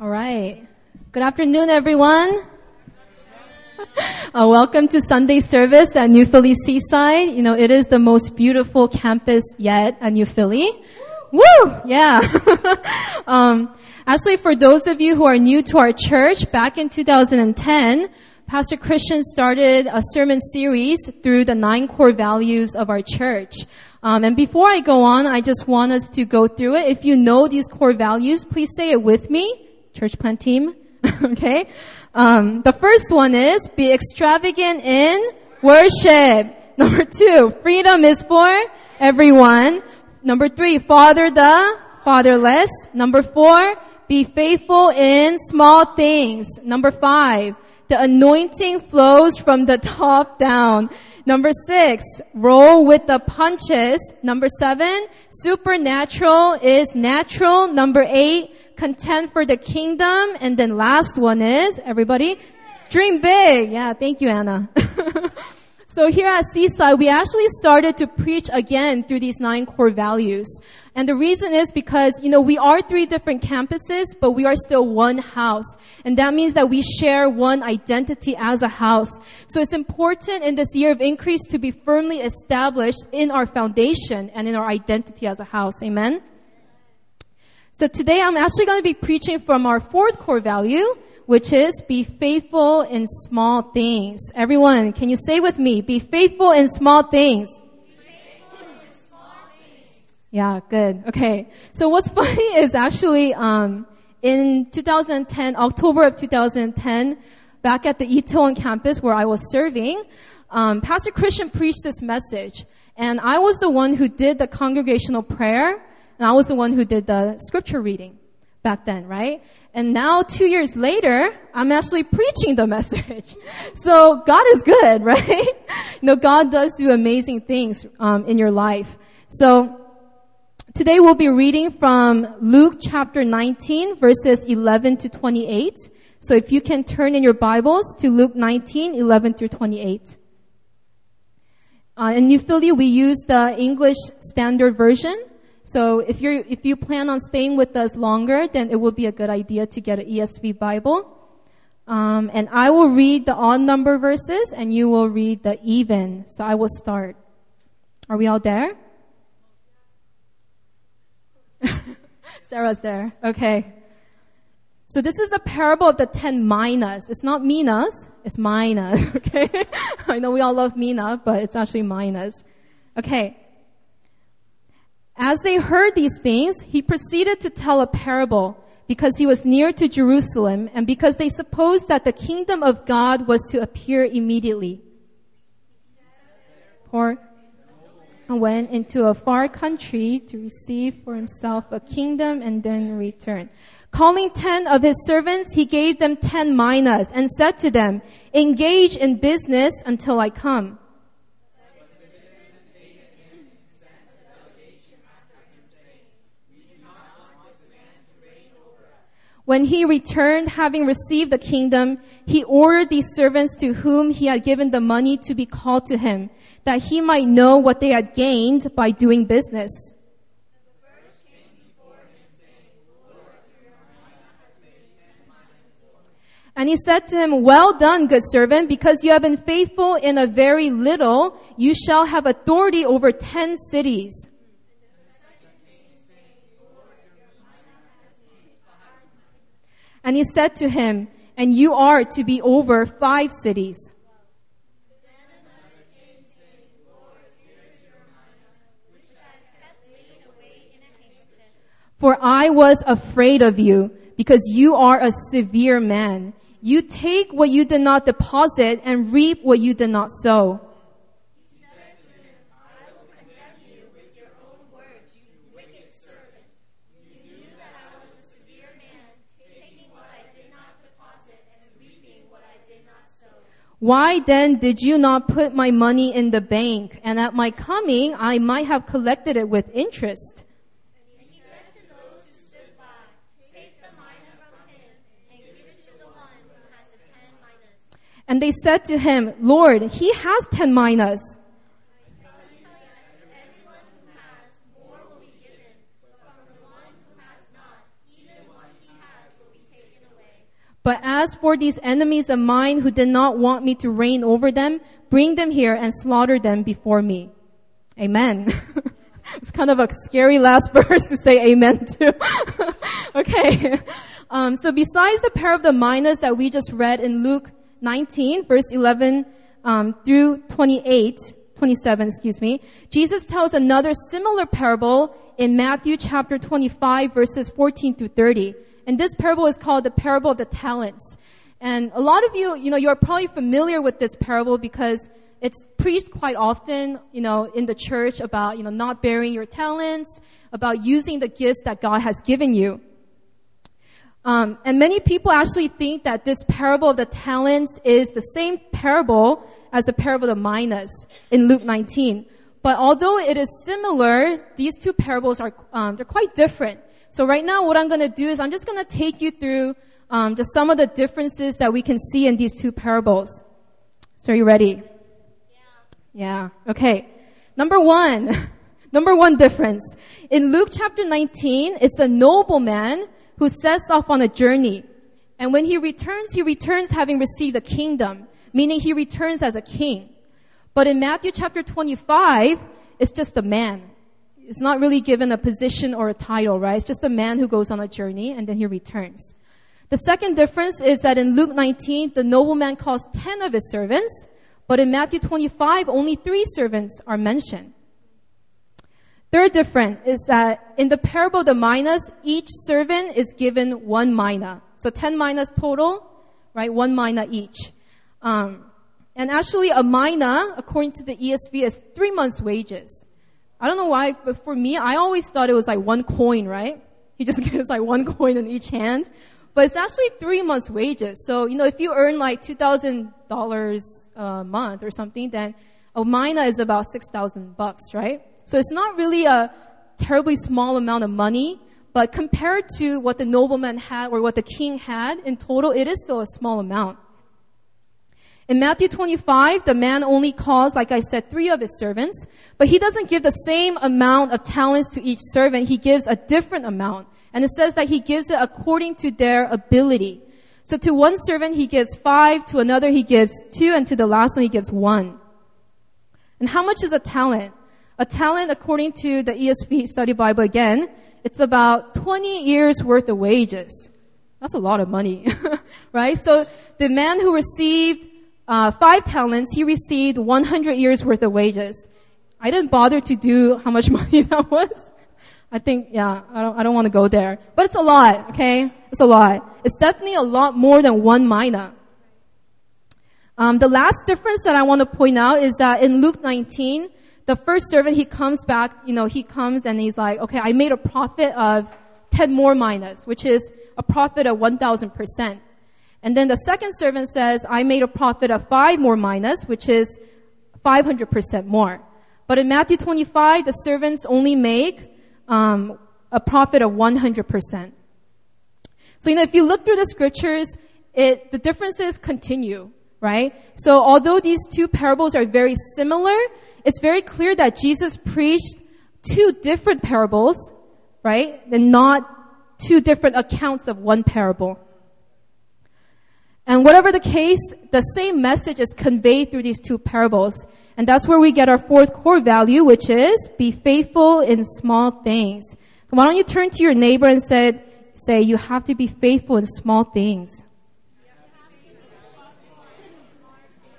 All right. Good afternoon, everyone. Uh, welcome to Sunday service at New Philly Seaside. You know, it is the most beautiful campus yet at New Philly. Woo! Yeah. um, actually, for those of you who are new to our church, back in 2010, Pastor Christian started a sermon series through the nine core values of our church. Um, and before I go on, I just want us to go through it. If you know these core values, please say it with me, church plant team. okay. Um, the first one is be extravagant in worship. Number two, freedom is for everyone. Number three, father the fatherless. Number four, be faithful in small things. Number five, the anointing flows from the top down. Number six, roll with the punches. Number seven, supernatural is natural. Number eight, content for the kingdom. And then last one is, everybody, dream big. Yeah, thank you, Anna. So here at Seaside, we actually started to preach again through these nine core values. And the reason is because, you know, we are three different campuses, but we are still one house. And that means that we share one identity as a house. So it's important in this year of increase to be firmly established in our foundation and in our identity as a house. Amen? So today I'm actually going to be preaching from our fourth core value, which is be faithful in small things. Everyone, can you say with me, be faithful in small things? Yeah, good. Okay. So what's funny is actually, um, in 2010, October of 2010, back at the Itaewon campus where I was serving, um, Pastor Christian preached this message, and I was the one who did the congregational prayer, and I was the one who did the scripture reading back then, right? And now two years later, I'm actually preaching the message. So God is good, right? you know, God does do amazing things um, in your life. So today we'll be reading from Luke chapter 19 verses 11 to 28. So if you can turn in your Bibles to Luke 19, 11 through 28. Uh, in New Philly, we use the English Standard Version. So if you if you plan on staying with us longer, then it would be a good idea to get an ESV Bible. Um, and I will read the odd number verses, and you will read the even. So I will start. Are we all there? Sarah's there. Okay. So this is the parable of the ten minas. It's not minas, it's minas. Okay. I know we all love mina, but it's actually minas. Okay. As they heard these things, he proceeded to tell a parable because he was near to Jerusalem and because they supposed that the kingdom of God was to appear immediately. Or went into a far country to receive for himself a kingdom and then return. Calling ten of his servants, he gave them ten minas and said to them, engage in business until I come. When he returned, having received the kingdom, he ordered these servants to whom he had given the money to be called to him, that he might know what they had gained by doing business. And he said to him, well done, good servant, because you have been faithful in a very little, you shall have authority over ten cities. And he said to him, and you are to be over five cities. For I was afraid of you, because you are a severe man. You take what you did not deposit and reap what you did not sow. Why then did you not put my money in the bank? And at my coming, I might have collected it with interest. And he said to those who stood by, Take the mina from him and give it to the one who has the ten minas. And they said to him, Lord, he has ten minas. I tell you that to everyone who has, more will be given, but from the one who has not, even what he has will be taken But as for these enemies of mine who did not want me to reign over them, bring them here and slaughter them before me. Amen. it's kind of a scary last verse to say amen to. okay. Um, so besides the pair of the minas that we just read in Luke 19, verse 11 um, through 28, 27, excuse me, Jesus tells another similar parable in Matthew chapter 25, verses 14 through 30. And this parable is called the parable of the talents. And a lot of you, you know, you're probably familiar with this parable because it's preached quite often, you know, in the church about, you know, not bearing your talents, about using the gifts that God has given you. Um, and many people actually think that this parable of the talents is the same parable as the parable of the minas in Luke 19. But although it is similar, these two parables are um, they're quite different. So right now, what I'm going to do is I'm just going to take you through um, just some of the differences that we can see in these two parables. So are you ready? Yeah. Yeah. Okay. Number one. Number one difference. In Luke chapter 19, it's a nobleman who sets off on a journey. And when he returns, he returns having received a kingdom, meaning he returns as a king. But in Matthew chapter 25, it's just a man. It's not really given a position or a title, right? It's just a man who goes on a journey and then he returns. The second difference is that in Luke 19, the nobleman calls 10 of his servants, but in Matthew 25, only three servants are mentioned. Third difference is that in the parable of the minas, each servant is given one mina. So 10 minas total, right? One mina each. Um, and actually a mina, according to the ESV, is three months wages. I don't know why, but for me, I always thought it was like one coin, right? He just gives like one coin in each hand. But it's actually three months wages. So, you know, if you earn like $2,000 a month or something, then a mina is about 6,000 bucks, right? So it's not really a terribly small amount of money, but compared to what the nobleman had or what the king had in total, it is still a small amount. In Matthew 25, the man only calls, like I said, three of his servants, but he doesn't give the same amount of talents to each servant. He gives a different amount. And it says that he gives it according to their ability. So to one servant he gives five, to another he gives two, and to the last one he gives one. And how much is a talent? A talent, according to the ESV Study Bible again, it's about 20 years worth of wages. That's a lot of money, right? So the man who received uh, five talents, he received 100 years worth of wages. I didn't bother to do how much money that was. I think, yeah, I don't, I don't want to go there. But it's a lot, okay? It's a lot. It's definitely a lot more than one mina. Um, the last difference that I want to point out is that in Luke 19, the first servant, he comes back, you know, he comes and he's like, okay, I made a profit of 10 more minas, which is a profit of 1,000%. And then the second servant says, I made a profit of five more minas, which is 500% more. But in Matthew 25, the servants only make um, a profit of 100%. So, you know, if you look through the scriptures, it, the differences continue, right? So although these two parables are very similar, it's very clear that Jesus preached two different parables, right? And not two different accounts of one parable. And whatever the case, the same message is conveyed through these two parables. And that's where we get our fourth core value, which is be faithful in small things. Why don't you turn to your neighbor and say, say, you have to be faithful in small things.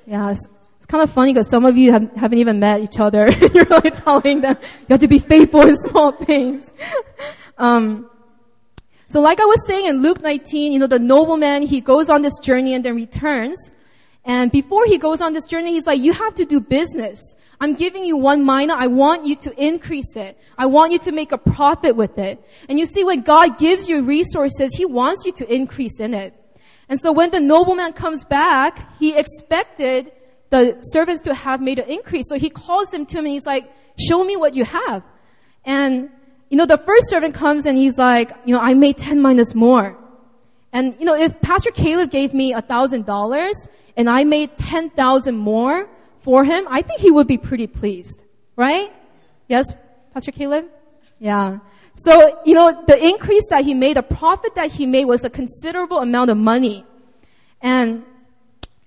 Yeah, it's kind of funny because some of you have, haven't even met each other. You're like telling them you have to be faithful in small things. um, so like I was saying in Luke 19, you know, the nobleman, he goes on this journey and then returns. And before he goes on this journey, he's like, you have to do business. I'm giving you one mina. I want you to increase it. I want you to make a profit with it. And you see, when God gives you resources, He wants you to increase in it. And so when the nobleman comes back, he expected the servants to have made an increase. So he calls them to him and he's like, show me what you have. And, you know, the first servant comes and he's like, you know, I made 10 minas more. And, you know, if Pastor Caleb gave me a thousand dollars and I made 10,000 more for him, I think he would be pretty pleased. Right? Yes, Pastor Caleb? Yeah. So, you know, the increase that he made, the profit that he made was a considerable amount of money. And,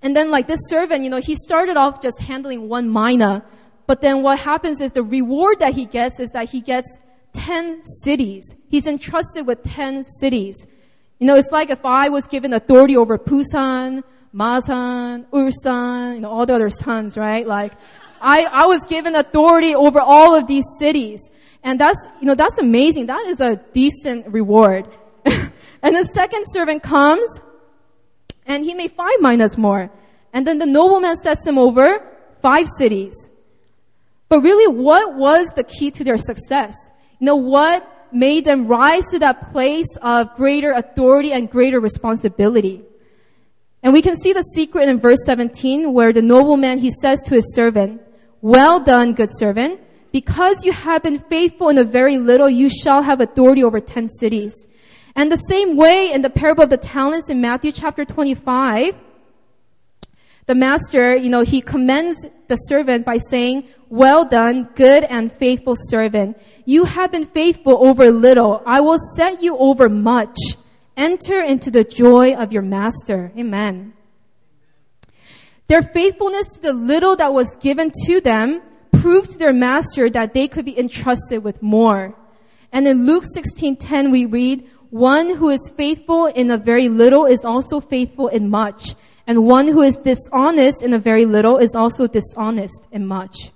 and then like this servant, you know, he started off just handling one mina. But then what happens is the reward that he gets is that he gets 10 cities. He's entrusted with 10 cities. You know, it's like if I was given authority over Busan, Masan, Ulsan, you know, all the other sons, right? Like, I, I was given authority over all of these cities. And that's, you know, that's amazing. That is a decent reward. and the second servant comes, and he made five minas more. And then the nobleman sets him over five cities. But really, what was the key to their success? You know, what made them rise to that place of greater authority and greater responsibility? And we can see the secret in verse 17 where the nobleman, he says to his servant, well done, good servant. Because you have been faithful in a very little, you shall have authority over 10 cities. And the same way in the parable of the talents in Matthew chapter 25, the master, you know, he commends the servant by saying, well done, good and faithful servant. You have been faithful over little. I will set you over much. Enter into the joy of your master. Amen. Their faithfulness to the little that was given to them proved to their master that they could be entrusted with more. And in Luke 16:10 we read, "One who is faithful in a very little is also faithful in much, and one who is dishonest in a very little is also dishonest in much."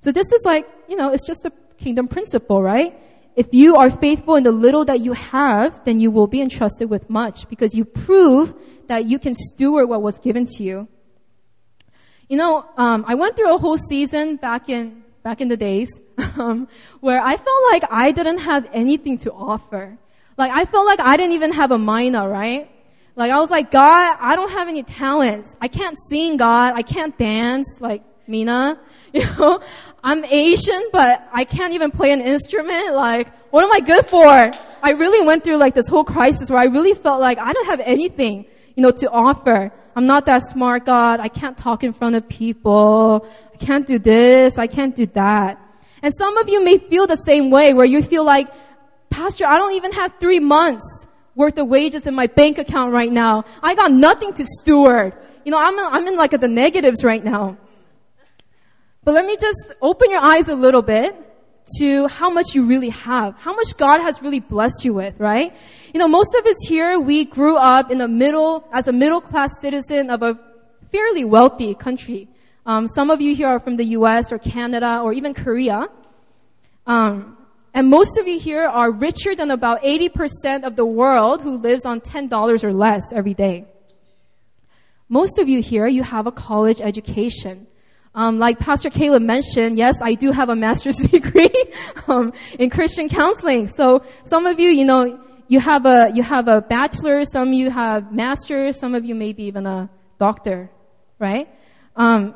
So this is like, you know, it's just a kingdom principle, right? If you are faithful in the little that you have, then you will be entrusted with much because you prove that you can steward what was given to you. You know, um, I went through a whole season back in back in the days um, where I felt like I didn't have anything to offer. Like I felt like I didn't even have a mina, right? Like I was like, God, I don't have any talents. I can't sing, God. I can't dance. Like Mina, you know, I'm Asian, but I can't even play an instrument. Like, what am I good for? I really went through like this whole crisis where I really felt like I don't have anything, you know, to offer. I'm not that smart, God. I can't talk in front of people. I can't do this. I can't do that. And some of you may feel the same way where you feel like, Pastor, I don't even have three months worth of wages in my bank account right now. I got nothing to steward. You know, I'm, I'm in like the negatives right now. But let me just open your eyes a little bit to how much you really have, how much God has really blessed you with, right? You know, most of us here, we grew up in a middle, as a middle class citizen of a fairly wealthy country. Um, some of you here are from the U.S. or Canada or even Korea. Um, and most of you here are richer than about 80% of the world who lives on $10 or less every day. Most of you here, you have a college education. Um, like Pastor Caleb mentioned, yes, I do have a master's degree um, in Christian counseling. So some of you, you know, you have a you have a bachelor, some you have masters, some of you maybe even a doctor, right? Um,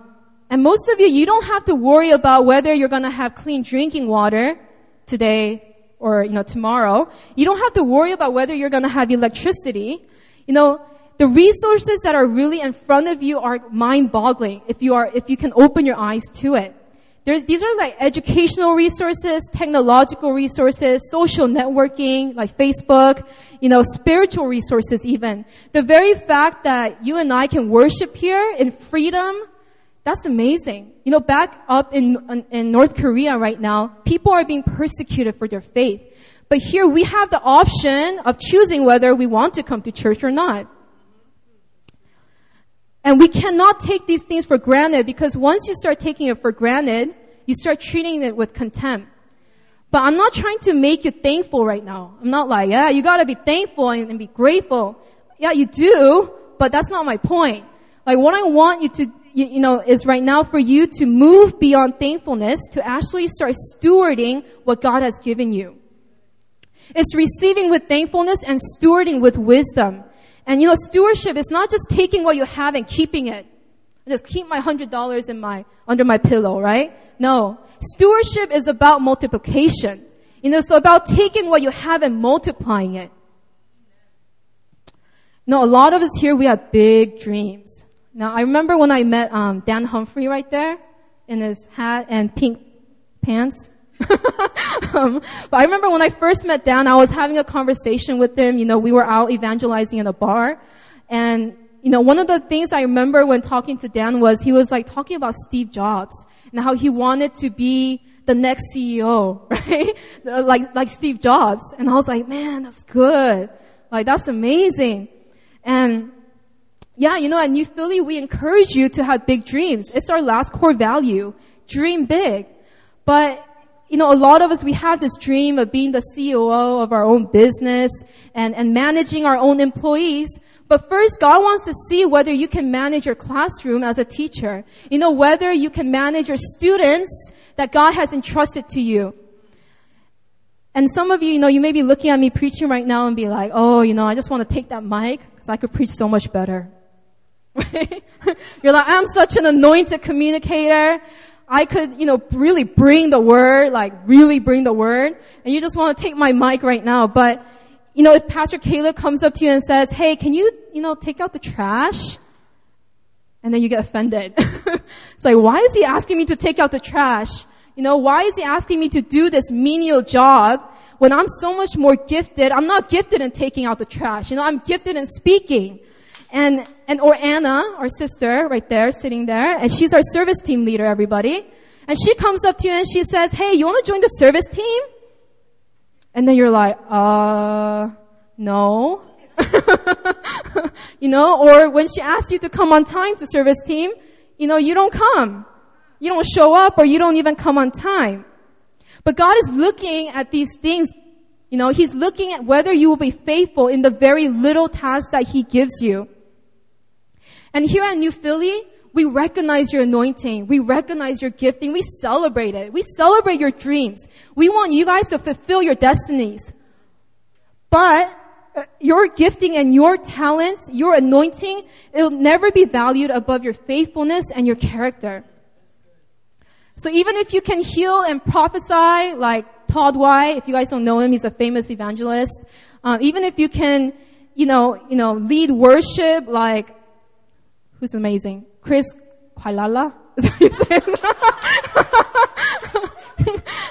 and most of you, you don't have to worry about whether you're going to have clean drinking water today or you know tomorrow. You don't have to worry about whether you're going to have electricity. You know, the resources that are really in front of you are mind-boggling if you are, if you can open your eyes to it. There's, these are like educational resources, technological resources, social networking, like Facebook, you know, spiritual resources even. The very fact that you and I can worship here in freedom, that's amazing. You know, back up in, in North Korea right now, people are being persecuted for their faith. But here we have the option of choosing whether we want to come to church or not. And we cannot take these things for granted because once you start taking it for granted, you start treating it with contempt. But I'm not trying to make you thankful right now. I'm not like, yeah, you gotta be thankful and, and be grateful. Yeah, you do, but that's not my point. Like what I want you to, you, you know, is right now for you to move beyond thankfulness to actually start stewarding what God has given you. It's receiving with thankfulness and stewarding with wisdom. And you know, stewardship is not just taking what you have and keeping it. Just keep my hundred dollars in my, under my pillow, right? No. Stewardship is about multiplication. You know, it's about taking what you have and multiplying it. No, a lot of us here, we have big dreams. Now, I remember when I met um, Dan Humphrey right there in his hat and pink pants. um, but I remember when I first met Dan, I was having a conversation with him. You know, we were out evangelizing in a bar. And, you know, one of the things I remember when talking to Dan was he was like talking about Steve Jobs and how he wanted to be the next CEO, right? like, like Steve Jobs. And I was like, man, that's good. Like, that's amazing. And, yeah, you know, at New Philly, we encourage you to have big dreams. It's our last core value. Dream big. But, you know, a lot of us, we have this dream of being the CEO of our own business and, and managing our own employees. But first, God wants to see whether you can manage your classroom as a teacher. You know, whether you can manage your students that God has entrusted to you. And some of you, you know, you may be looking at me preaching right now and be like, oh, you know, I just want to take that mic because I could preach so much better. You're like, I'm such an anointed communicator. I could, you know, really bring the word, like really bring the word. And you just want to take my mic right now. But, you know, if Pastor Caleb comes up to you and says, hey, can you, you know, take out the trash? And then you get offended. it's like, why is he asking me to take out the trash? You know, why is he asking me to do this menial job when I'm so much more gifted? I'm not gifted in taking out the trash. You know, I'm gifted in speaking. And, and, or Anna, our sister, right there, sitting there, and she's our service team leader, everybody. And she comes up to you and she says, hey, you want to join the service team? And then you're like, uh, no. you know, or when she asks you to come on time to service team, you know, you don't come. You don't show up or you don't even come on time. But God is looking at these things you know, he's looking at whether you will be faithful in the very little tasks that he gives you. And here at New Philly, we recognize your anointing. We recognize your gifting. We celebrate it. We celebrate your dreams. We want you guys to fulfill your destinies. But uh, your gifting and your talents, your anointing, it'll never be valued above your faithfulness and your character. So even if you can heal and prophesy like Todd White, if you guys don't know him, he's a famous evangelist. Um, even if you can, you know, you know, lead worship like who's amazing? Chris Quailala?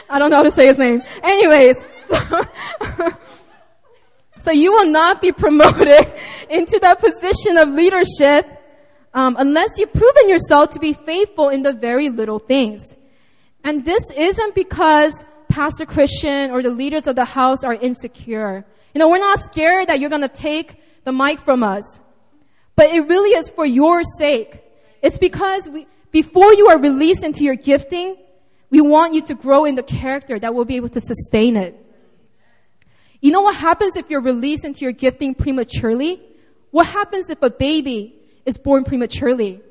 I don't know how to say his name. Anyways, so, so you will not be promoted into that position of leadership um, unless you've proven yourself to be faithful in the very little things. And this isn't because Pastor Christian or the leaders of the house are insecure. You know, we're not scared that you're going to take the mic from us. But it really is for your sake. It's because we, before you are released into your gifting, we want you to grow in the character that will be able to sustain it. You know what happens if you're released into your gifting prematurely? What happens if a baby is born prematurely?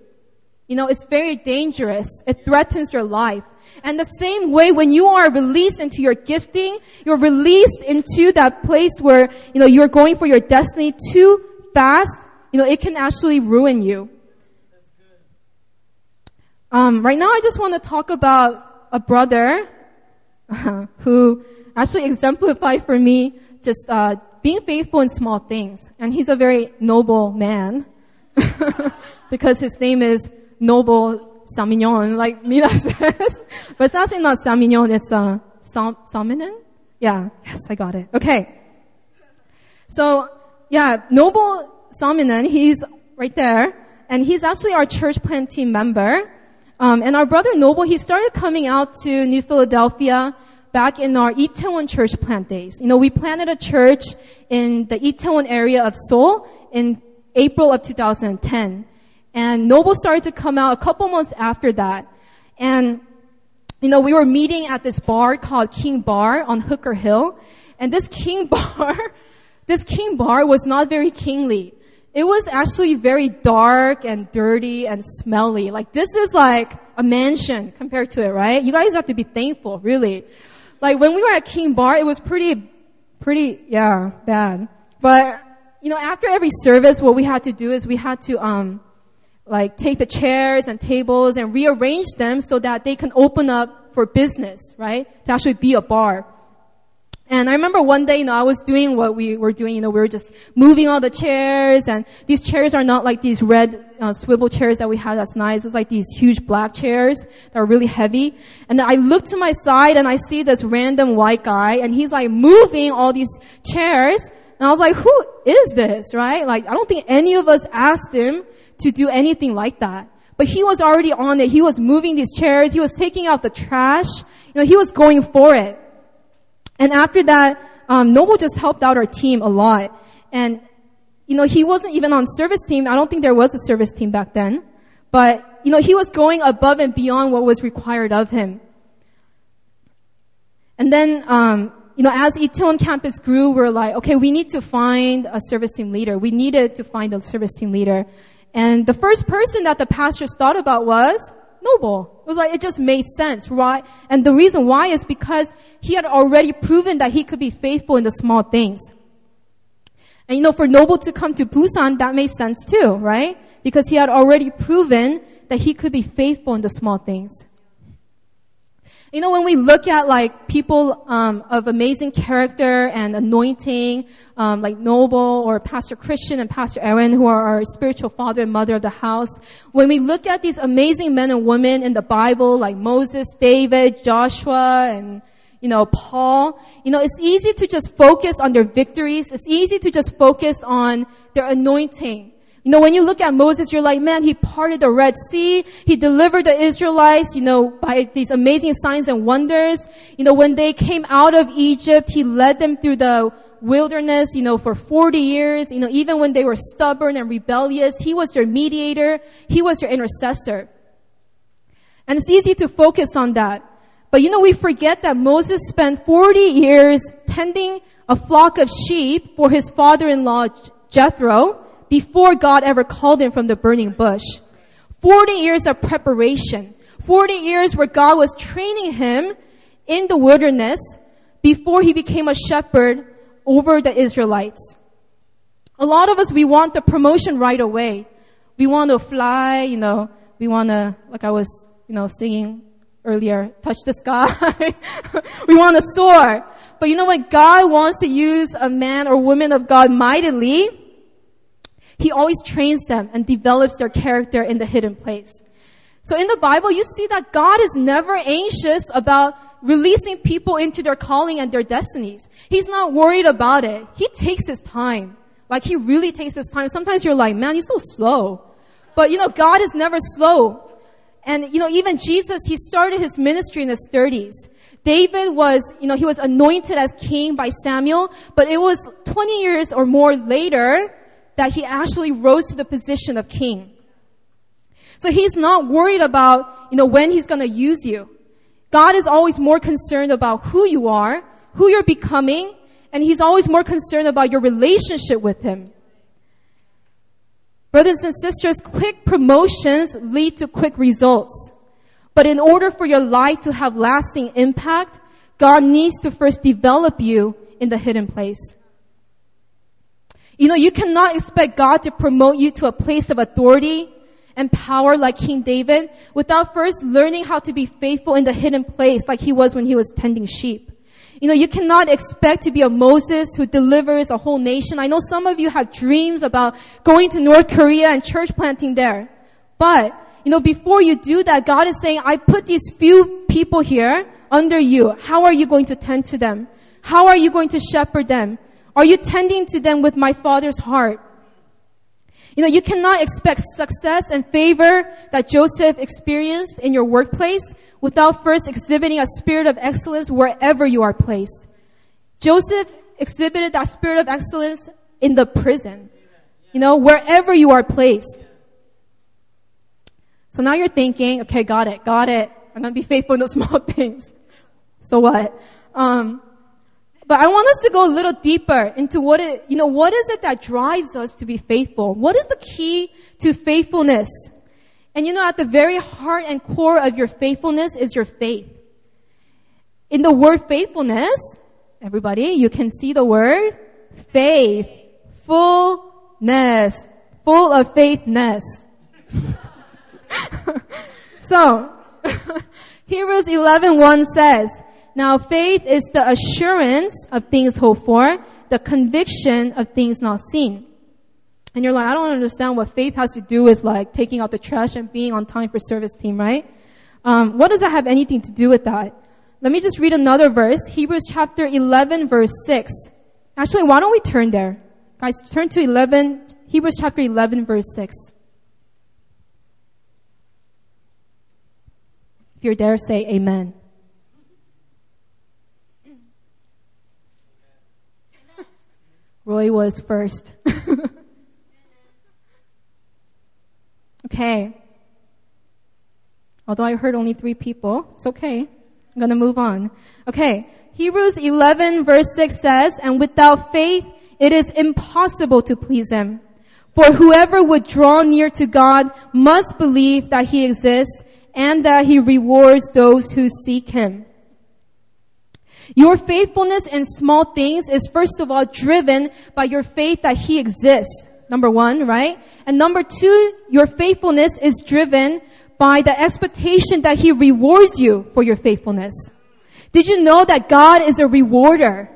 You know, it's very dangerous. It threatens your life. And the same way, when you are released into your gifting, you're released into that place where, you know, you're going for your destiny too fast, you know, it can actually ruin you. Um, right now, I just want to talk about a brother uh, who actually exemplified for me just uh, being faithful in small things, and he's a very noble man because his name is Noble Samignon, like Mila says. but it's actually not Samignon; it's uh, Sam- Saminen. Yeah, yes, I got it. Okay. So, yeah, Noble Salminen, he's right there, and he's actually our church plant team member. Um, and our brother Noble, he started coming out to New Philadelphia back in our Itaewon church plant days. You know, we planted a church in the Itaewon area of Seoul in April of 2010. And Noble started to come out a couple months after that. And, you know, we were meeting at this bar called King Bar on Hooker Hill. And this King Bar, this King Bar was not very kingly it was actually very dark and dirty and smelly. Like this is like a mansion compared to it, right? You guys have to be thankful, really. Like when we were at King Bar, it was pretty, pretty, yeah, bad. But, you know, after every service, what we had to do is we had to, um, like take the chairs and tables and rearrange them so that they can open up for business, right? To actually be a bar. And I remember one day, you know, I was doing what we were doing, you know, we were just moving all the chairs and these chairs are not like these red uh, swivel chairs that we had that's nice. It's like these huge black chairs that are really heavy. And I look to my side and I see this random white guy and he's like moving all these chairs And I was like, who is this, right? Like, I don't think any of us asked him to do anything like that. But he was already on it. He was moving these chairs. He was taking out the trash. You know, he was going for it. And after that, um, Noble just helped out our team a lot. And, you know, he wasn't even on service team. I don't think there was a service team back then. But, you know, he was going above and beyond what was required of him. And then, um, you know, as Itaewon campus grew, we are like, okay, we need to find a service team leader. We needed to find a service team leader. And the first person that the pastors thought about was Noble. It was like, it just made sense, right? And the reason why is because he had already proven that he could be faithful in the small things. And you know, for Noble to come to Busan, that made sense too, right? Because he had already proven that he could be faithful in the small things. You know, when we look at like people um, of amazing character and anointing, um, like Noble or Pastor Christian and Pastor Aaron, who are our spiritual father and mother of the house, when we look at these amazing men and women in the Bible, like Moses, David, Joshua, and you know, Paul, you know, it's easy to just focus on their victories. It's easy to just focus on their anointing. You know, when you look at Moses, you're like, man, he parted the Red Sea. He delivered the Israelites, you know, by these amazing signs and wonders. You know, when they came out of Egypt, he led them through the wilderness, you know, for 40 years. You know, even when they were stubborn and rebellious, he was their mediator. He was their intercessor. And it's easy to focus on that. But you know, we forget that Moses spent 40 years tending a flock of sheep for his father-in-law Jethro before God ever called him from the burning bush. 40 years of preparation. 40 years where God was training him in the wilderness before he became a shepherd over the Israelites. A lot of us, we want the promotion right away. We want to fly, you know, we want to, like I was, you know, singing earlier, touch the sky. we want to soar. But you know what? God wants to use a man or woman of God mightily he always trains them and develops their character in the hidden place. So in the Bible, you see that God is never anxious about releasing people into their calling and their destinies. He's not worried about it. He takes his time. Like he really takes his time. Sometimes you're like, man, he's so slow. But you know, God is never slow. And you know, even Jesus, he started his ministry in his 30s. David was, you know, he was anointed as king by Samuel, but it was 20 years or more later that he actually rose to the position of king. So he's not worried about, you know, when he's gonna use you. God is always more concerned about who you are, who you're becoming, and he's always more concerned about your relationship with him. Brothers and sisters, quick promotions lead to quick results. But in order for your life to have lasting impact, God needs to first develop you in the hidden place. You know, you cannot expect God to promote you to a place of authority and power like King David without first learning how to be faithful in the hidden place like he was when he was tending sheep. You know, you cannot expect to be a Moses who delivers a whole nation. I know some of you have dreams about going to North Korea and church planting there. But, you know, before you do that, God is saying, I put these few people here under you. How are you going to tend to them? How are you going to shepherd them? Are you tending to them with my father's heart? You know, you cannot expect success and favor that Joseph experienced in your workplace without first exhibiting a spirit of excellence wherever you are placed. Joseph exhibited that spirit of excellence in the prison. You know, wherever you are placed. So now you're thinking, okay, got it, got it. I'm gonna be faithful in the small things. So what? Um, but I want us to go a little deeper into what it, you know, what is it that drives us to be faithful? What is the key to faithfulness? And you know, at the very heart and core of your faithfulness is your faith. In the word faithfulness, everybody, you can see the word faith. Fullness. Full of faithness. so, Hebrews 11.1 says, now faith is the assurance of things hoped for, the conviction of things not seen. And you're like, I don't understand what faith has to do with like taking out the trash and being on time for service team, right? Um, what does that have anything to do with that? Let me just read another verse, Hebrews chapter 11 verse 6. Actually, why don't we turn there? Guys, turn to 11, Hebrews chapter 11 verse 6. If you're there, say amen. Roy was first. okay. Although I heard only three people, it's okay. I'm gonna move on. Okay. Hebrews 11 verse 6 says, and without faith, it is impossible to please Him. For whoever would draw near to God must believe that He exists and that He rewards those who seek Him. Your faithfulness in small things is first of all driven by your faith that He exists. Number one, right? And number two, your faithfulness is driven by the expectation that He rewards you for your faithfulness. Did you know that God is a rewarder?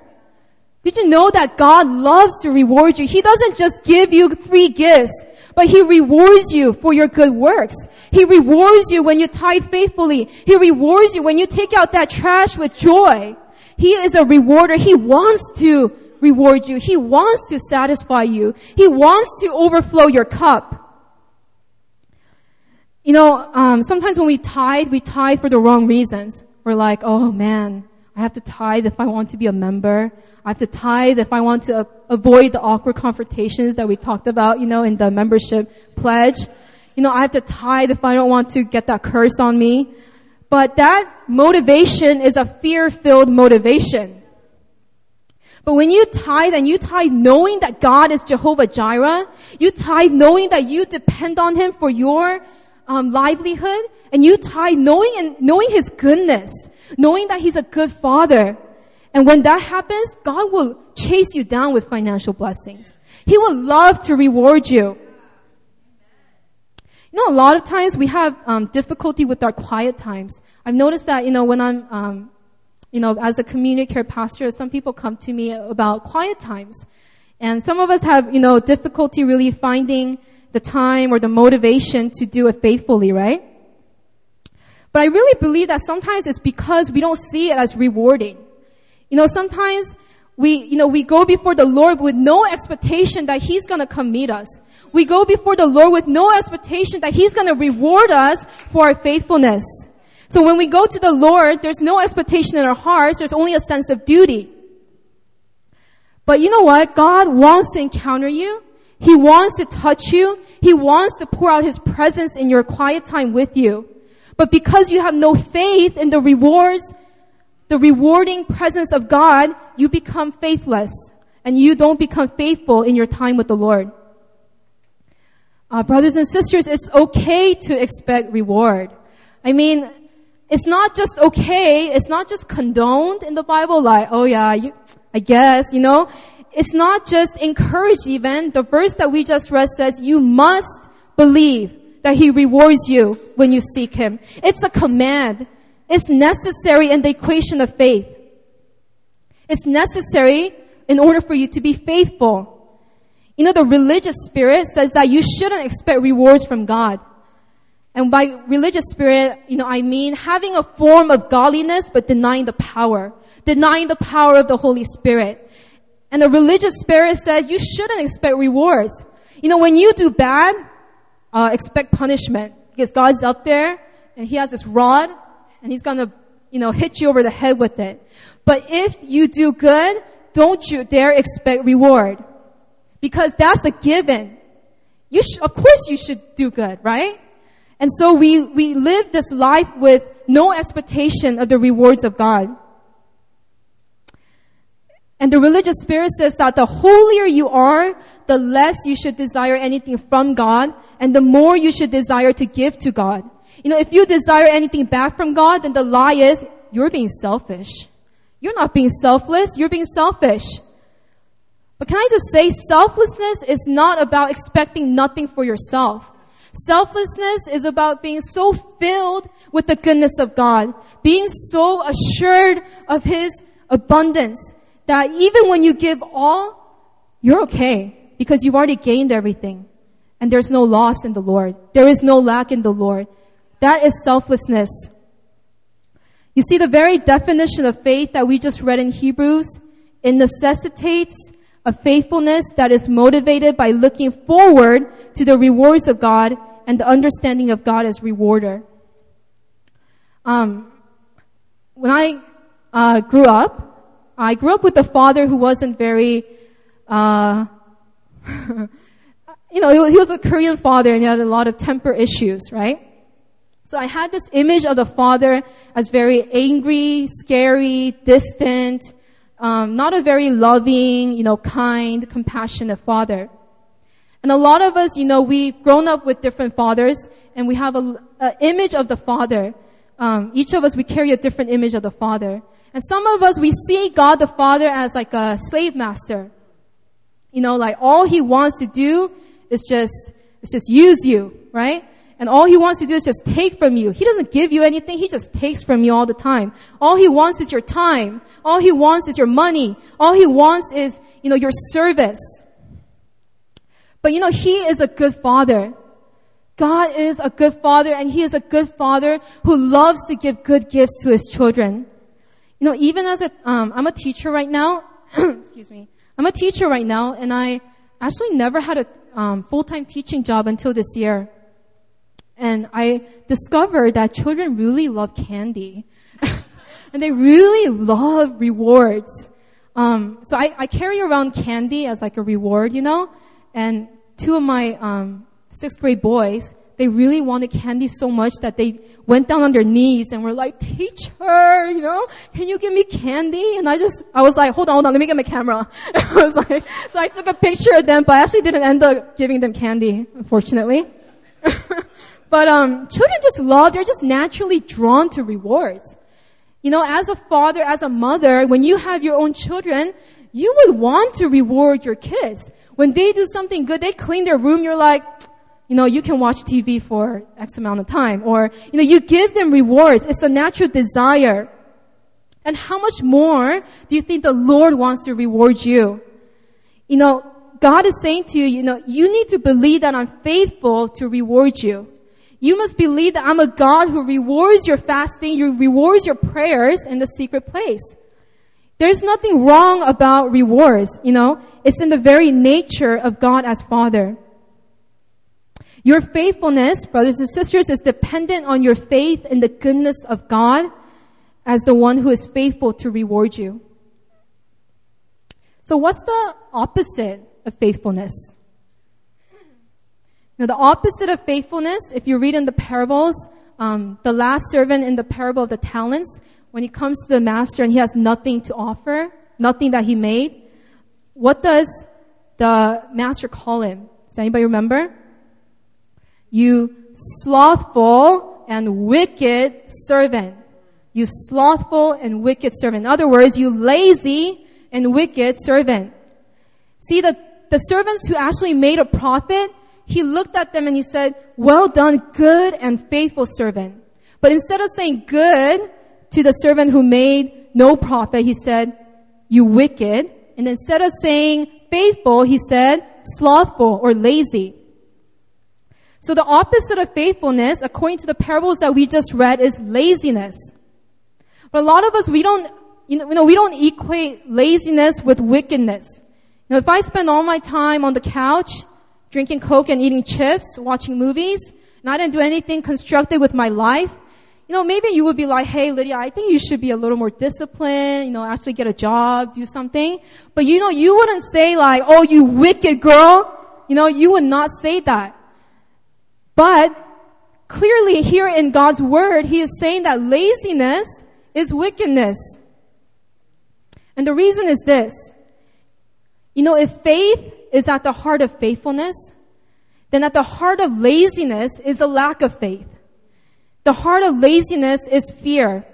Did you know that God loves to reward you? He doesn't just give you free gifts, but He rewards you for your good works. He rewards you when you tithe faithfully. He rewards you when you take out that trash with joy. He is a rewarder. He wants to reward you. He wants to satisfy you. He wants to overflow your cup. You know, um, sometimes when we tithe, we tithe for the wrong reasons. We're like, oh man, I have to tithe if I want to be a member. I have to tithe if I want to avoid the awkward confrontations that we talked about, you know, in the membership pledge. You know, I have to tithe if I don't want to get that curse on me. But that motivation is a fear-filled motivation. But when you tithe and you tithe knowing that God is Jehovah Jireh, you tithe knowing that you depend on Him for your um, livelihood, and you tithe knowing and knowing His goodness, knowing that He's a good Father. And when that happens, God will chase you down with financial blessings. He will love to reward you. Know, a lot of times we have um, difficulty with our quiet times. I've noticed that, you know, when I'm, um, you know, as a community care pastor, some people come to me about quiet times. And some of us have, you know, difficulty really finding the time or the motivation to do it faithfully, right? But I really believe that sometimes it's because we don't see it as rewarding. You know, sometimes we, you know, we go before the Lord with no expectation that He's gonna come meet us. We go before the Lord with no expectation that He's gonna reward us for our faithfulness. So when we go to the Lord, there's no expectation in our hearts, there's only a sense of duty. But you know what? God wants to encounter you. He wants to touch you. He wants to pour out His presence in your quiet time with you. But because you have no faith in the rewards, the rewarding presence of God, you become faithless and you don't become faithful in your time with the Lord. Uh, brothers and sisters, it's okay to expect reward. I mean, it's not just okay, it's not just condoned in the Bible, like, oh yeah, you, I guess, you know. It's not just encouraged even. The verse that we just read says, you must believe that He rewards you when you seek Him. It's a command. It's necessary in the equation of faith. It's necessary in order for you to be faithful. You know, the religious spirit says that you shouldn't expect rewards from God. And by religious spirit, you know, I mean having a form of godliness but denying the power. Denying the power of the Holy Spirit. And the religious spirit says you shouldn't expect rewards. You know, when you do bad, uh, expect punishment. Because God's up there and He has this rod and He's gonna, you know, hit you over the head with it. But if you do good, don't you dare expect reward. Because that's a given. You sh- of course you should do good, right? And so we, we live this life with no expectation of the rewards of God. And the religious spirit says that the holier you are, the less you should desire anything from God, and the more you should desire to give to God. You know, if you desire anything back from God, then the lie is, you're being selfish. You're not being selfless, you're being selfish. But can I just say, selflessness is not about expecting nothing for yourself. Selflessness is about being so filled with the goodness of God, being so assured of His abundance that even when you give all, you're okay because you've already gained everything. And there's no loss in the Lord. There is no lack in the Lord. That is selflessness. You see, the very definition of faith that we just read in Hebrews It necessitates a faithfulness that is motivated by looking forward to the rewards of God and the understanding of God as rewarder. Um, when I uh, grew up, I grew up with a father who wasn't very, uh, you know, he was, a Korean father and he had a lot of temper issues, right? So I had this image of the father as very angry, scary, distant, um, not a very loving, you know, kind, compassionate father. And a lot of us, you know, we've grown up with different fathers and we have a, a image of the father. Um, each of us, we carry a different image of the father. And some of us, we see God the Father as like a slave master. You know, like all he wants to do is just, is just use you, right? And all he wants to do is just take from you. He doesn't give you anything. He just takes from you all the time. All he wants is your time. All he wants is your money. All he wants is, you know, your service. But you know, he is a good father. God is a good father and he is a good father who loves to give good gifts to his children. You know, even as a, um, I'm a teacher right now. excuse me. I'm a teacher right now and I actually never had a um, full-time teaching job until this year. And I discovered that children really love candy. and they really love rewards. Um, so I, I, carry around candy as like a reward, you know? And two of my um, sixth grade boys, they really wanted candy so much that they went down on their knees and were like, teacher, you know, can you give me candy? And I just, I was like, hold on, hold on, let me get my camera. I was like, so I took a picture of them, but I actually didn't end up giving them candy, unfortunately. But um, children just love, they're just naturally drawn to rewards. You know, as a father, as a mother, when you have your own children, you would want to reward your kids. When they do something good, they clean their room, you're like, you know, you can watch TV for X amount of time. Or, you know, you give them rewards. It's a natural desire. And how much more do you think the Lord wants to reward you? You know, God is saying to you, you know, you need to believe that I'm faithful to reward you. You must believe that I'm a God who rewards your fasting, who rewards your prayers in the secret place. There's nothing wrong about rewards, you know. It's in the very nature of God as Father. Your faithfulness, brothers and sisters, is dependent on your faith in the goodness of God as the one who is faithful to reward you. So what's the opposite of faithfulness? Now, the opposite of faithfulness, if you read in the parables, um, the last servant in the parable of the talents, when he comes to the master and he has nothing to offer, nothing that he made, what does the master call him? Does anybody remember? You slothful and wicked servant. You slothful and wicked servant. In other words, you lazy and wicked servant. See, the, the servants who actually made a profit, he looked at them and he said, well done, good and faithful servant. But instead of saying good to the servant who made no profit, he said, you wicked. And instead of saying faithful, he said slothful or lazy. So the opposite of faithfulness, according to the parables that we just read, is laziness. But a lot of us, we don't, you know, we don't equate laziness with wickedness. You know, if I spend all my time on the couch, drinking Coke and eating chips, watching movies, and I didn't do anything constructive with my life, you know, maybe you would be like, hey, Lydia, I think you should be a little more disciplined, you know, actually get a job, do something. But you know, you wouldn't say like, oh, you wicked girl. You know, you would not say that. But clearly here in God's word, He is saying that laziness is wickedness. And the reason is this. You know, if faith is at the heart of faithfulness, then at the heart of laziness is a lack of faith. The heart of laziness is fear.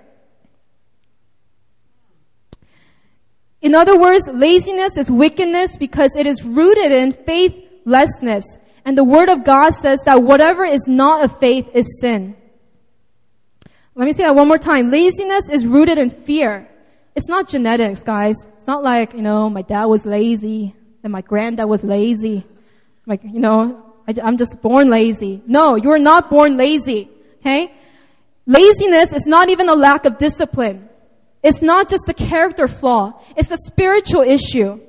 In other words, laziness is wickedness because it is rooted in faithlessness. And the word of God says that whatever is not of faith is sin. Let me say that one more time. Laziness is rooted in fear. It's not genetics, guys. It's not like, you know, my dad was lazy and my granddad was lazy. Like, you know, I, I'm just born lazy. No, you're not born lazy. Okay? Laziness is not even a lack of discipline. It's not just a character flaw. It's a spiritual issue.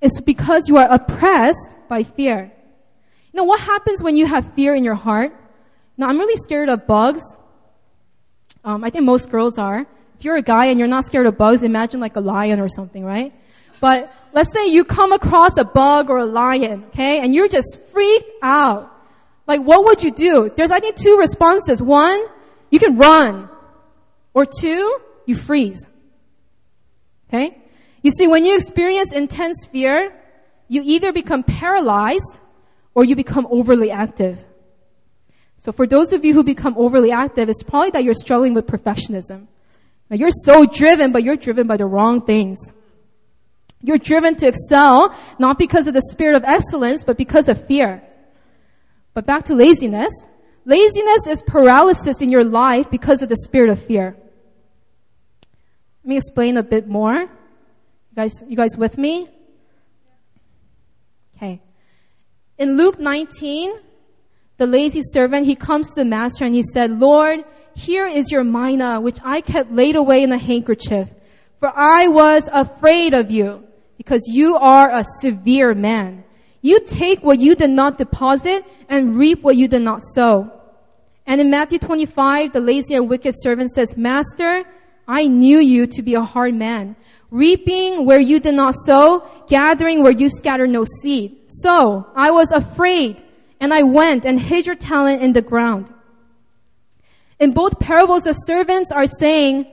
It's because you are oppressed by fear. You know what happens when you have fear in your heart? Now, I'm really scared of bugs. Um, I think most girls are. If you're a guy and you're not scared of bugs, imagine like a lion or something, right? But let's say you come across a bug or a lion, okay, and you're just freaked out. Like, what would you do? There's, I think, two responses. One, you can run. Or two, you freeze. Okay? You see, when you experience intense fear, you either become paralyzed or you become overly active. So for those of you who become overly active, it's probably that you're struggling with perfectionism. Now you're so driven, but you're driven by the wrong things. You're driven to excel, not because of the spirit of excellence, but because of fear. But back to laziness. Laziness is paralysis in your life because of the spirit of fear. Let me explain a bit more. You guys, you guys with me? Okay. In Luke 19, the lazy servant, he comes to the master and he said, Lord, here is your mina, which I kept laid away in a handkerchief. For I was afraid of you, because you are a severe man. You take what you did not deposit and reap what you did not sow. And in Matthew 25, the lazy and wicked servant says, Master, I knew you to be a hard man, reaping where you did not sow, gathering where you scattered no seed. So I was afraid and I went and hid your talent in the ground. In both parables, the servants are saying,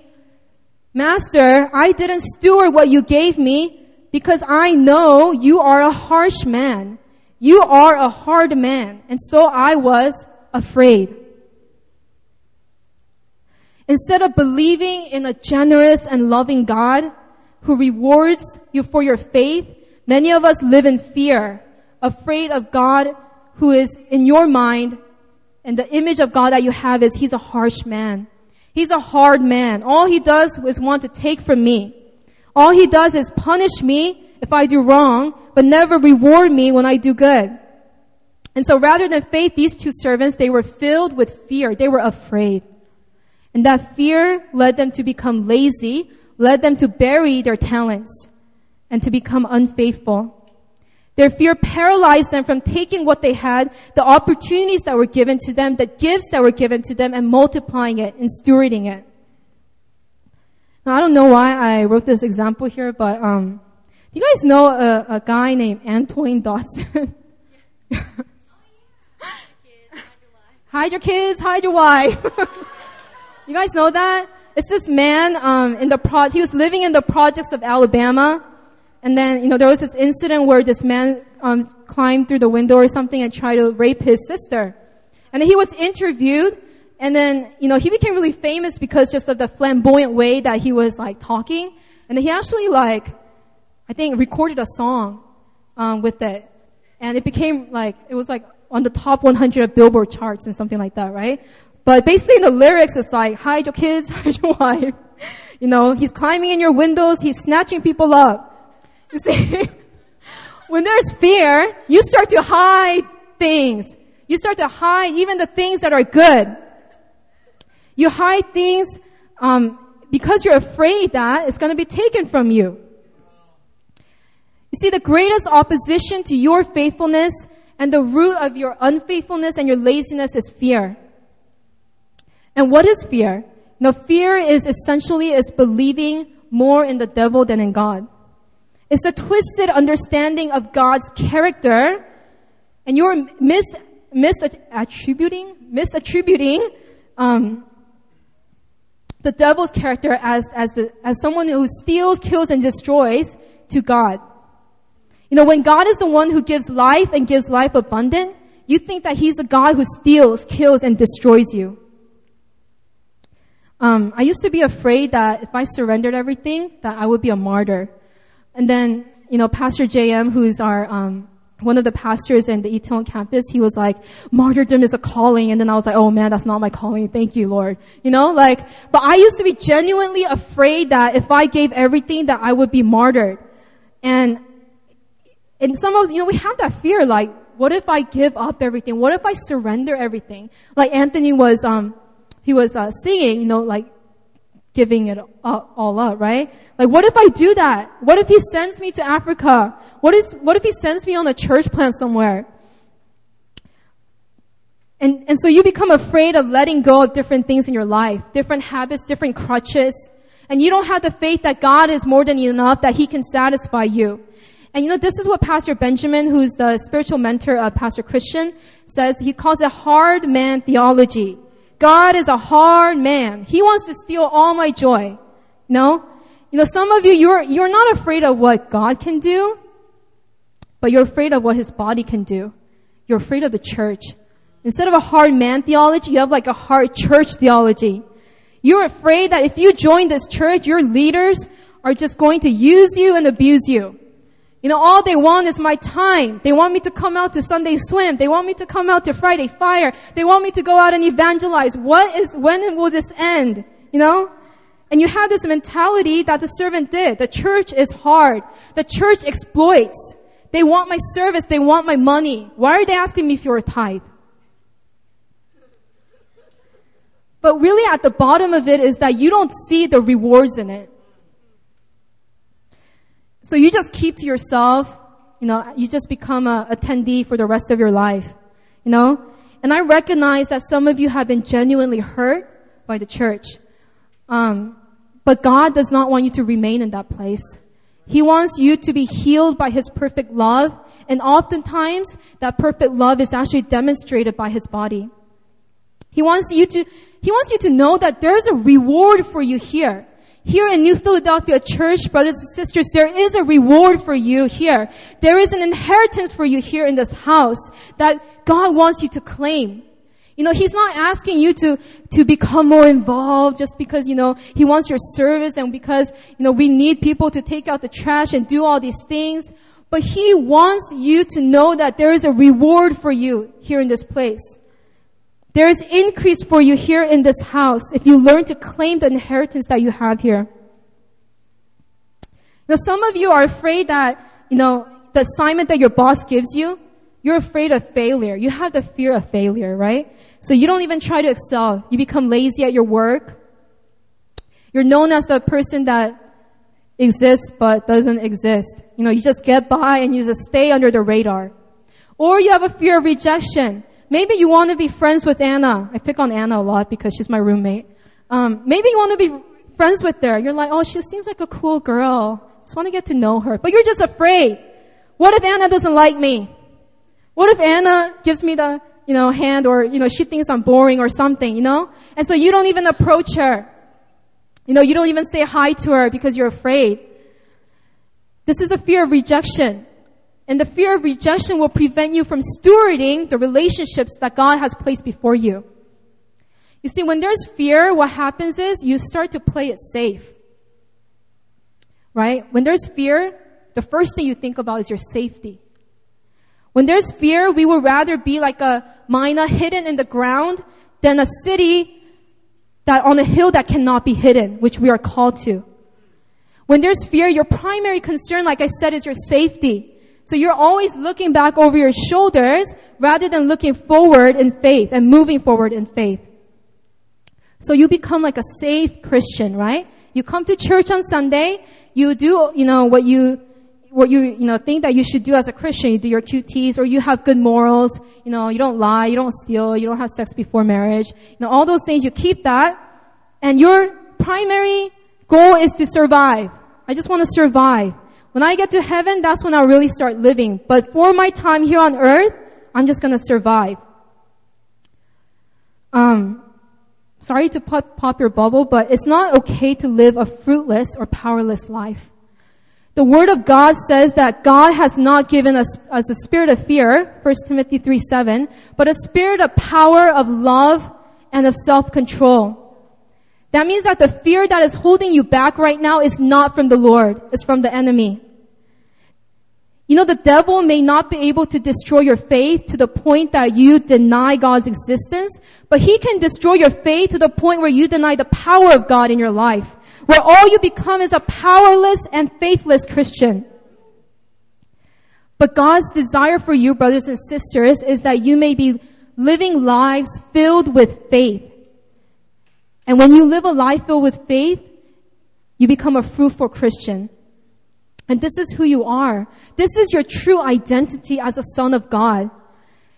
Master, I didn't steward what you gave me because I know you are a harsh man. You are a hard man. And so I was afraid. Instead of believing in a generous and loving God who rewards you for your faith, many of us live in fear, afraid of God who is in your mind and the image of God that you have is he's a harsh man. He's a hard man. All he does is want to take from me. All he does is punish me if I do wrong, but never reward me when I do good. And so rather than faith, these two servants, they were filled with fear. They were afraid. And that fear led them to become lazy, led them to bury their talents, and to become unfaithful. Their fear paralyzed them from taking what they had, the opportunities that were given to them, the gifts that were given to them, and multiplying it and stewarding it. Now, I don't know why I wrote this example here, but um, do you guys know a, a guy named Antoine Dodson? hide your kids, hide your wife. you guys know that? It's this man um, in the pro. He was living in the projects of Alabama and then, you know, there was this incident where this man um, climbed through the window or something and tried to rape his sister. And he was interviewed, and then, you know, he became really famous because just of the flamboyant way that he was like talking. And he actually like, I think recorded a song um, with it, and it became like it was like on the top 100 of Billboard charts and something like that, right? But basically, in the lyrics, it's like hide your kids, hide your wife. You know, he's climbing in your windows, he's snatching people up. You see, when there's fear, you start to hide things. You start to hide even the things that are good. You hide things um, because you're afraid that it's going to be taken from you. You see, the greatest opposition to your faithfulness and the root of your unfaithfulness and your laziness is fear. And what is fear? Now, fear is essentially is believing more in the devil than in God. It's a twisted understanding of God's character, and you're mis misattributing misattributing um, the devil's character as as the, as someone who steals, kills, and destroys to God. You know, when God is the one who gives life and gives life abundant, you think that He's a God who steals, kills, and destroys you. Um, I used to be afraid that if I surrendered everything, that I would be a martyr. And then, you know, Pastor JM, who's our, um, one of the pastors in the Eton campus, he was like, martyrdom is a calling. And then I was like, oh man, that's not my calling. Thank you, Lord. You know, like, but I used to be genuinely afraid that if I gave everything that I would be martyred. And, and some of us, you know, we have that fear, like, what if I give up everything? What if I surrender everything? Like Anthony was, um, he was, uh, singing, you know, like, giving it all up, right? Like, what if I do that? What if he sends me to Africa? What is, what if he sends me on a church plant somewhere? And, and so you become afraid of letting go of different things in your life, different habits, different crutches. And you don't have the faith that God is more than enough, that he can satisfy you. And you know, this is what Pastor Benjamin, who's the spiritual mentor of Pastor Christian, says. He calls it hard man theology. God is a hard man. He wants to steal all my joy. No? You know, some of you, you're, you're not afraid of what God can do, but you're afraid of what his body can do. You're afraid of the church. Instead of a hard man theology, you have like a hard church theology. You're afraid that if you join this church, your leaders are just going to use you and abuse you. You know, all they want is my time. They want me to come out to Sunday swim. They want me to come out to Friday fire. They want me to go out and evangelize. What is, when will this end? You know? And you have this mentality that the servant did. The church is hard. The church exploits. They want my service. They want my money. Why are they asking me for a tithe? But really at the bottom of it is that you don't see the rewards in it. So you just keep to yourself, you know, you just become a attendee for the rest of your life, you know? And I recognize that some of you have been genuinely hurt by the church. Um, but God does not want you to remain in that place. He wants you to be healed by His perfect love, and oftentimes that perfect love is actually demonstrated by His body. He wants you to, He wants you to know that there's a reward for you here. Here in New Philadelphia Church, brothers and sisters, there is a reward for you here. There is an inheritance for you here in this house that God wants you to claim. You know, He's not asking you to, to become more involved just because, you know, He wants your service and because, you know, we need people to take out the trash and do all these things. But He wants you to know that there is a reward for you here in this place. There is increase for you here in this house if you learn to claim the inheritance that you have here. Now, some of you are afraid that, you know, the assignment that your boss gives you, you're afraid of failure. You have the fear of failure, right? So you don't even try to excel. You become lazy at your work. You're known as the person that exists but doesn't exist. You know, you just get by and you just stay under the radar. Or you have a fear of rejection. Maybe you want to be friends with Anna. I pick on Anna a lot because she's my roommate. Um, maybe you want to be friends with her. You're like, oh, she seems like a cool girl. Just want to get to know her. But you're just afraid. What if Anna doesn't like me? What if Anna gives me the, you know, hand or, you know, she thinks I'm boring or something, you know? And so you don't even approach her. You know, you don't even say hi to her because you're afraid. This is a fear of rejection. And the fear of rejection will prevent you from stewarding the relationships that God has placed before you. You see, when there's fear, what happens is you start to play it safe. Right? When there's fear, the first thing you think about is your safety. When there's fear, we would rather be like a mina hidden in the ground than a city that on a hill that cannot be hidden, which we are called to. When there's fear, your primary concern, like I said, is your safety. So you're always looking back over your shoulders rather than looking forward in faith and moving forward in faith. So you become like a safe Christian, right? You come to church on Sunday, you do, you know, what you, what you, you know, think that you should do as a Christian. You do your QTs or you have good morals. You know, you don't lie, you don't steal, you don't have sex before marriage. You know, all those things, you keep that. And your primary goal is to survive. I just want to survive. When I get to heaven, that's when I'll really start living. But for my time here on earth, I'm just gonna survive. Um, sorry to pop, pop your bubble, but it's not okay to live a fruitless or powerless life. The Word of God says that God has not given us, us a spirit of fear, 1 Timothy 3 7, but a spirit of power, of love, and of self-control. That means that the fear that is holding you back right now is not from the Lord. It's from the enemy. You know, the devil may not be able to destroy your faith to the point that you deny God's existence, but he can destroy your faith to the point where you deny the power of God in your life, where all you become is a powerless and faithless Christian. But God's desire for you, brothers and sisters, is that you may be living lives filled with faith And when you live a life filled with faith, you become a fruitful Christian. And this is who you are. This is your true identity as a son of God.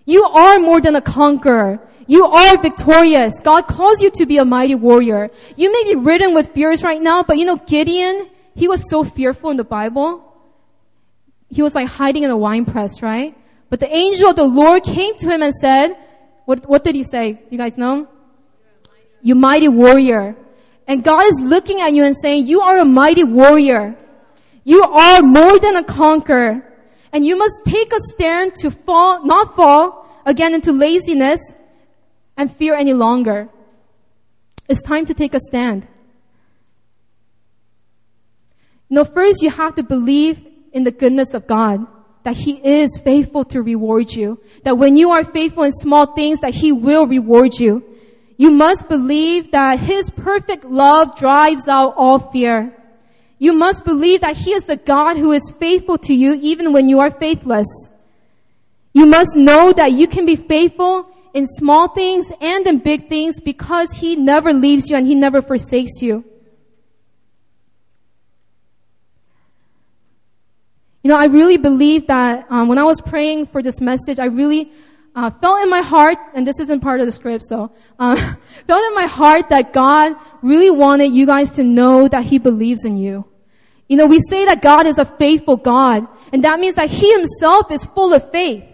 You are more than a conqueror. You are victorious. God calls you to be a mighty warrior. You may be ridden with fears right now, but you know, Gideon, he was so fearful in the Bible. He was like hiding in a wine press, right? But the angel of the Lord came to him and said, what, what did he say? You guys know? You mighty warrior. And God is looking at you and saying, you are a mighty warrior. You are more than a conqueror. And you must take a stand to fall, not fall again into laziness and fear any longer. It's time to take a stand. You know, first you have to believe in the goodness of God, that He is faithful to reward you, that when you are faithful in small things, that He will reward you. You must believe that His perfect love drives out all fear. You must believe that He is the God who is faithful to you even when you are faithless. You must know that you can be faithful in small things and in big things because He never leaves you and He never forsakes you. You know, I really believe that um, when I was praying for this message, I really uh, felt in my heart, and this isn't part of the script, so uh, felt in my heart that God really wanted you guys to know that He believes in you. You know, we say that God is a faithful God, and that means that He Himself is full of faith.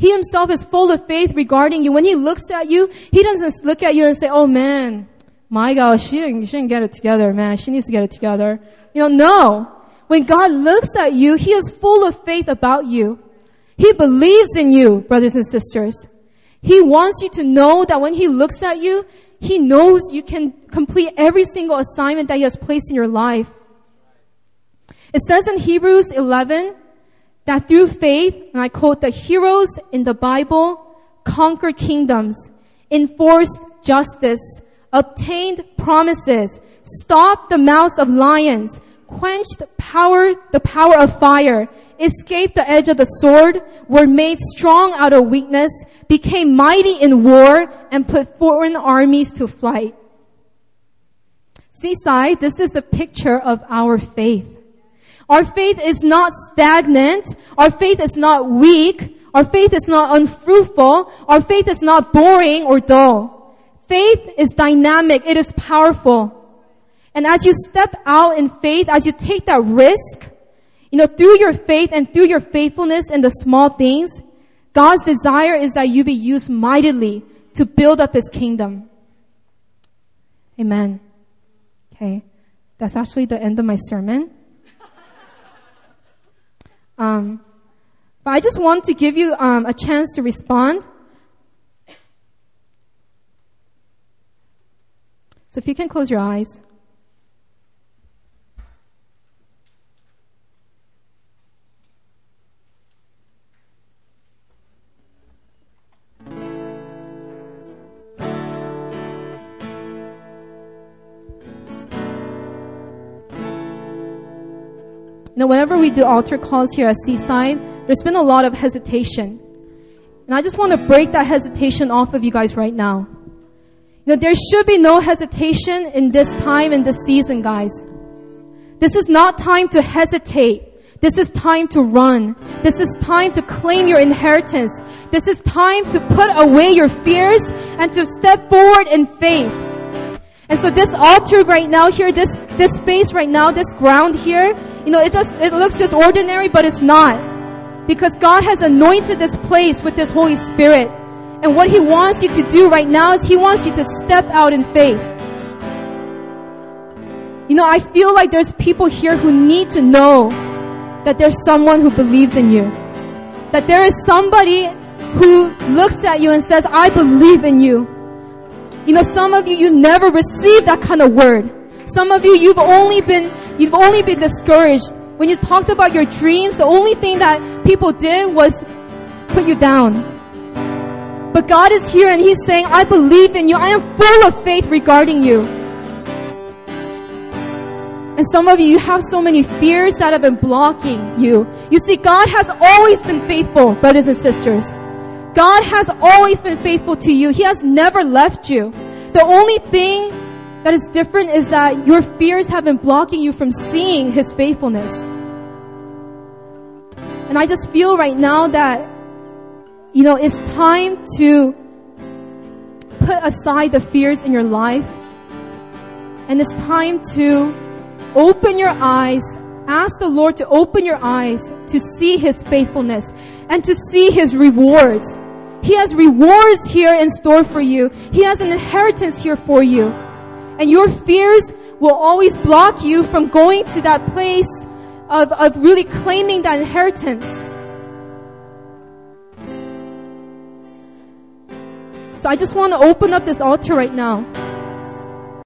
He himself is full of faith regarding you. When he looks at you, he doesn't look at you and say, oh man, my God, she didn't, she didn't get it together, man. She needs to get it together. You know, no. When God looks at you, he is full of faith about you. He believes in you, brothers and sisters. He wants you to know that when he looks at you, he knows you can complete every single assignment that he has placed in your life. It says in Hebrews 11, that through faith, and I quote, the heroes in the Bible conquered kingdoms, enforced justice, obtained promises, stopped the mouths of lions, quenched power, the power of fire, escaped the edge of the sword, were made strong out of weakness, became mighty in war, and put foreign armies to flight. Seaside, this is the picture of our faith. Our faith is not stagnant. Our faith is not weak. Our faith is not unfruitful. Our faith is not boring or dull. Faith is dynamic. It is powerful. And as you step out in faith, as you take that risk, you know, through your faith and through your faithfulness in the small things, God's desire is that you be used mightily to build up His kingdom. Amen. Okay. That's actually the end of my sermon. Um, but I just want to give you um, a chance to respond. So if you can close your eyes. Know, whenever we do altar calls here at Seaside, there's been a lot of hesitation. And I just want to break that hesitation off of you guys right now. You know, there should be no hesitation in this time, in this season, guys. This is not time to hesitate. This is time to run. This is time to claim your inheritance. This is time to put away your fears and to step forward in faith. And so this altar right now here, this, this space right now, this ground here, you know, it does, it looks just ordinary, but it's not. Because God has anointed this place with His Holy Spirit. And what He wants you to do right now is He wants you to step out in faith. You know, I feel like there's people here who need to know that there's someone who believes in you. That there is somebody who looks at you and says, I believe in you. You know, some of you, you never received that kind of word. Some of you, you've only been You've only been discouraged. When you talked about your dreams, the only thing that people did was put you down. But God is here and He's saying, I believe in you. I am full of faith regarding you. And some of you, you have so many fears that have been blocking you. You see, God has always been faithful, brothers and sisters. God has always been faithful to you. He has never left you. The only thing that is different is that your fears have been blocking you from seeing His faithfulness. And I just feel right now that, you know, it's time to put aside the fears in your life. And it's time to open your eyes, ask the Lord to open your eyes to see His faithfulness and to see His rewards. He has rewards here in store for you. He has an inheritance here for you. And your fears will always block you from going to that place of, of really claiming that inheritance. So I just want to open up this altar right now.